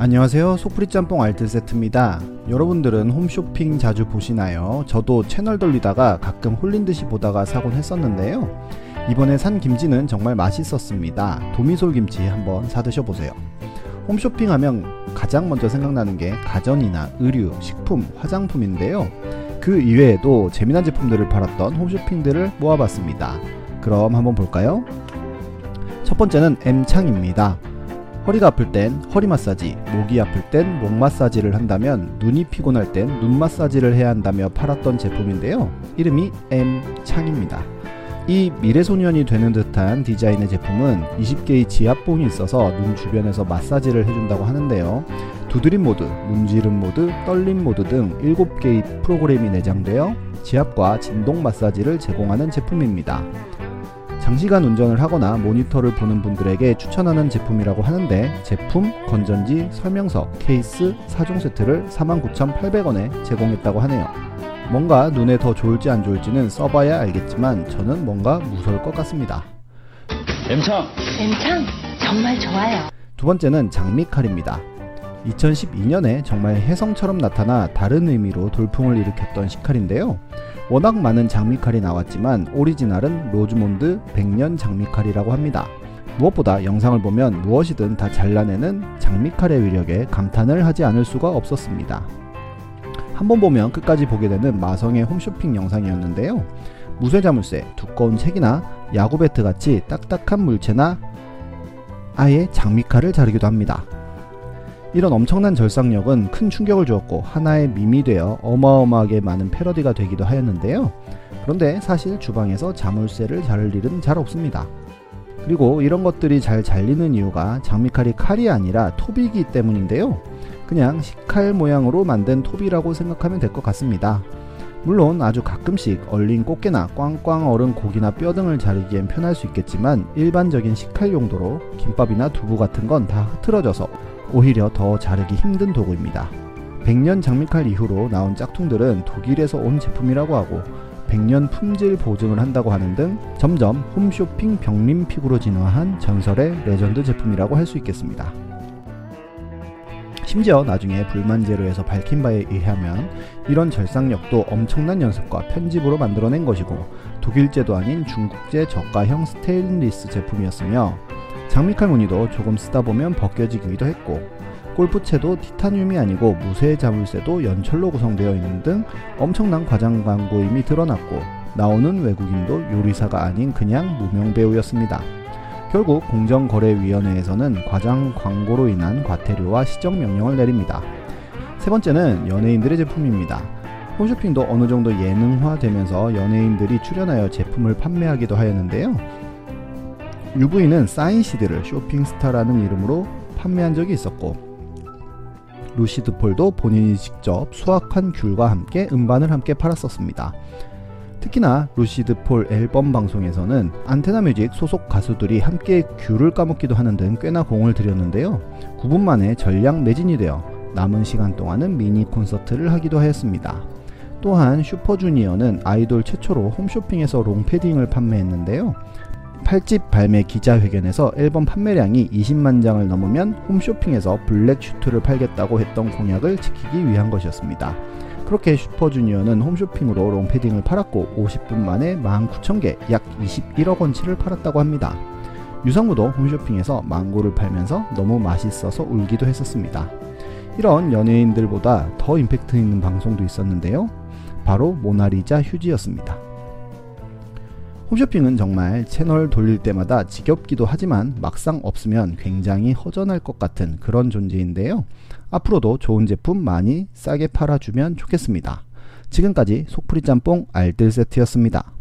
안녕하세요. 소프리 짬뽕 알뜰 세트입니다. 여러분들은 홈쇼핑 자주 보시나요? 저도 채널 돌리다가 가끔 홀린 듯이 보다가 사곤 했었는데요. 이번에 산 김치는 정말 맛있었습니다. 도미솔 김치 한번 사 드셔 보세요. 홈쇼핑 하면 가장 먼저 생각나는 게 가전이나 의류, 식품, 화장품인데요. 그 이외에도 재미난 제품들을 팔았던 홈쇼핑들을 모아봤습니다. 그럼 한번 볼까요? 첫 번째는 M창입니다 허리가 아플 땐 허리 마사지, 목이 아플 땐 목 마사지를 한다면 눈이 피곤할 땐 눈 마사지를 해야 한다며 팔았던 제품인데요. 이름이 M창입니다. 이 미래소년이 되는 듯한 디자인의 제품은 20개의 지압봉이 있어서 눈 주변에서 마사지를 해준다고 하는데요. 두드림 모드, 문지름 모드, 떨림 모드 등 7개의 프로그램이 내장되어 지압과 진동 마사지를 제공하는 제품입니다. 장시간 운전을 하거나 모니터를 보는 분들에게 추천하는 제품이라고 하는데 제품, 건전지, 설명서, 케이스, 4종 세트를 49,800원에 제공했다고 하네요. 뭔가 눈에 더 좋을지 안 좋을지는 써봐야 알겠지만 저는 뭔가 무서울 것 같습니다. M창 M창 정말 좋아요. 두 번째는 장미칼입니다. 2012년에 정말 혜성처럼 나타나 다른 의미로 돌풍을 일으켰던 식칼인데요. 워낙 많은 장미칼이 나왔지만 오리지널은 로즈몬드 100년 장미칼이라고 합니다. 무엇보다 영상을 보면 무엇이든 다 잘라내는 장미칼의 위력에 감탄을 하지 않을 수가 없었습니다. 한번 보면 끝까지 보게 되는 마성의 홈쇼핑 영상이었는데요. 무쇠자물쇠, 두꺼운 책이나 야구 배트 같이 딱딱한 물체나 아예 장미칼을 자르기도 합니다. 이런 엄청난 절삭력은 큰 충격을 주었고 하나의 밈이 되어 어마어마하게 많은 패러디가 되기도 하였는데요. 그런데 사실 주방에서 자물쇠를 자를 일은 잘 없습니다. 그리고 이런 것들이 잘 잘리는 이유가 장미칼이 칼이 아니라 톱이기 때문인데요. 그냥 식칼 모양으로 만든 톱이라고 생각하면 될 것 같습니다. 물론 아주 가끔씩 얼린 꽃게나 꽝꽝 얼은 고기나 뼈 등을 자르기엔 편할 수 있겠지만 일반적인 식칼 용도로 김밥이나 두부 같은 건 다 흐트러져서 오히려 더 자르기 힘든 도구입니다. 100년 장미칼 이후로 나온 짝퉁들은 독일에서 온 제품이라고 하고 100년 품질 보증을 한다고 하는 등 점점 홈쇼핑 병림픽으로 진화한 전설의 레전드 제품이라고 할 수 있겠습니다. 심지어 나중에 불만 제로에서 밝힌 바에 의하면 이런 절삭력도 엄청난 연습과 편집으로 만들어낸 것이고 독일제도 아닌 중국제 저가형 스테인리스 제품이었으며 장미칼 무늬도 조금 쓰다 보면 벗겨지기도 했고 골프채도 티타늄이 아니고 무쇠 자물쇠도 연철로 구성되어 있는 등 엄청난 과장 광고임이 드러났고 나오는 외국인도 요리사가 아닌 그냥 무명 배우였습니다. 결국 공정거래위원회에서는 과장 광고로 인한 과태료와 시정 명령을 내립니다. 세 번째는 연예인들의 제품입니다. 홈쇼핑도 어느 정도 예능화되면서 연예인들이 출연하여 제품을 판매하기도 하였는데요. UV는 사인 CD를 쇼핑스타라는 이름으로 판매한 적이 있었고 루시드 폴도 본인이 직접 수확한 귤과 함께 음반을 함께 팔았었습니다. 특히나 루시드 폴 앨범 방송에서는 안테나 뮤직 소속 가수들이 함께 귤을 까먹기도 하는 등 꽤나 공을 들였는데요. 9분 만에 전량 매진이 되어 남은 시간 동안은 미니 콘서트를 하기도 하였습니다. 또한 슈퍼주니어는 아이돌 최초로 홈쇼핑에서 롱패딩을 판매했는데요. 8집 발매 기자회견에서 앨범 판매량이 20만 장을 넘으면 홈쇼핑에서 블랙 슈트를 팔겠다고 했던 공약을 지키기 위한 것이었습니다. 그렇게 슈퍼주니어는 홈쇼핑으로 롱패딩을 팔았고 50분 만에 19,000개 약 21억 원치를 팔았다고 합니다. 유성우도 홈쇼핑에서 망고를 팔면서 너무 맛있어서 울기도 했었습니다. 이런 연예인들보다 더 임팩트 있는 방송도 있었는데요. 바로 모나리자 휴지였습니다. 홈쇼핑은 정말 채널 돌릴 때마다 지겹기도 하지만 막상 없으면 굉장히 허전할 것 같은 그런 존재인데요. 앞으로도 좋은 제품 많이 싸게 팔아주면 좋겠습니다. 지금까지 속풀이 짬뽕 알뜰 세트였습니다.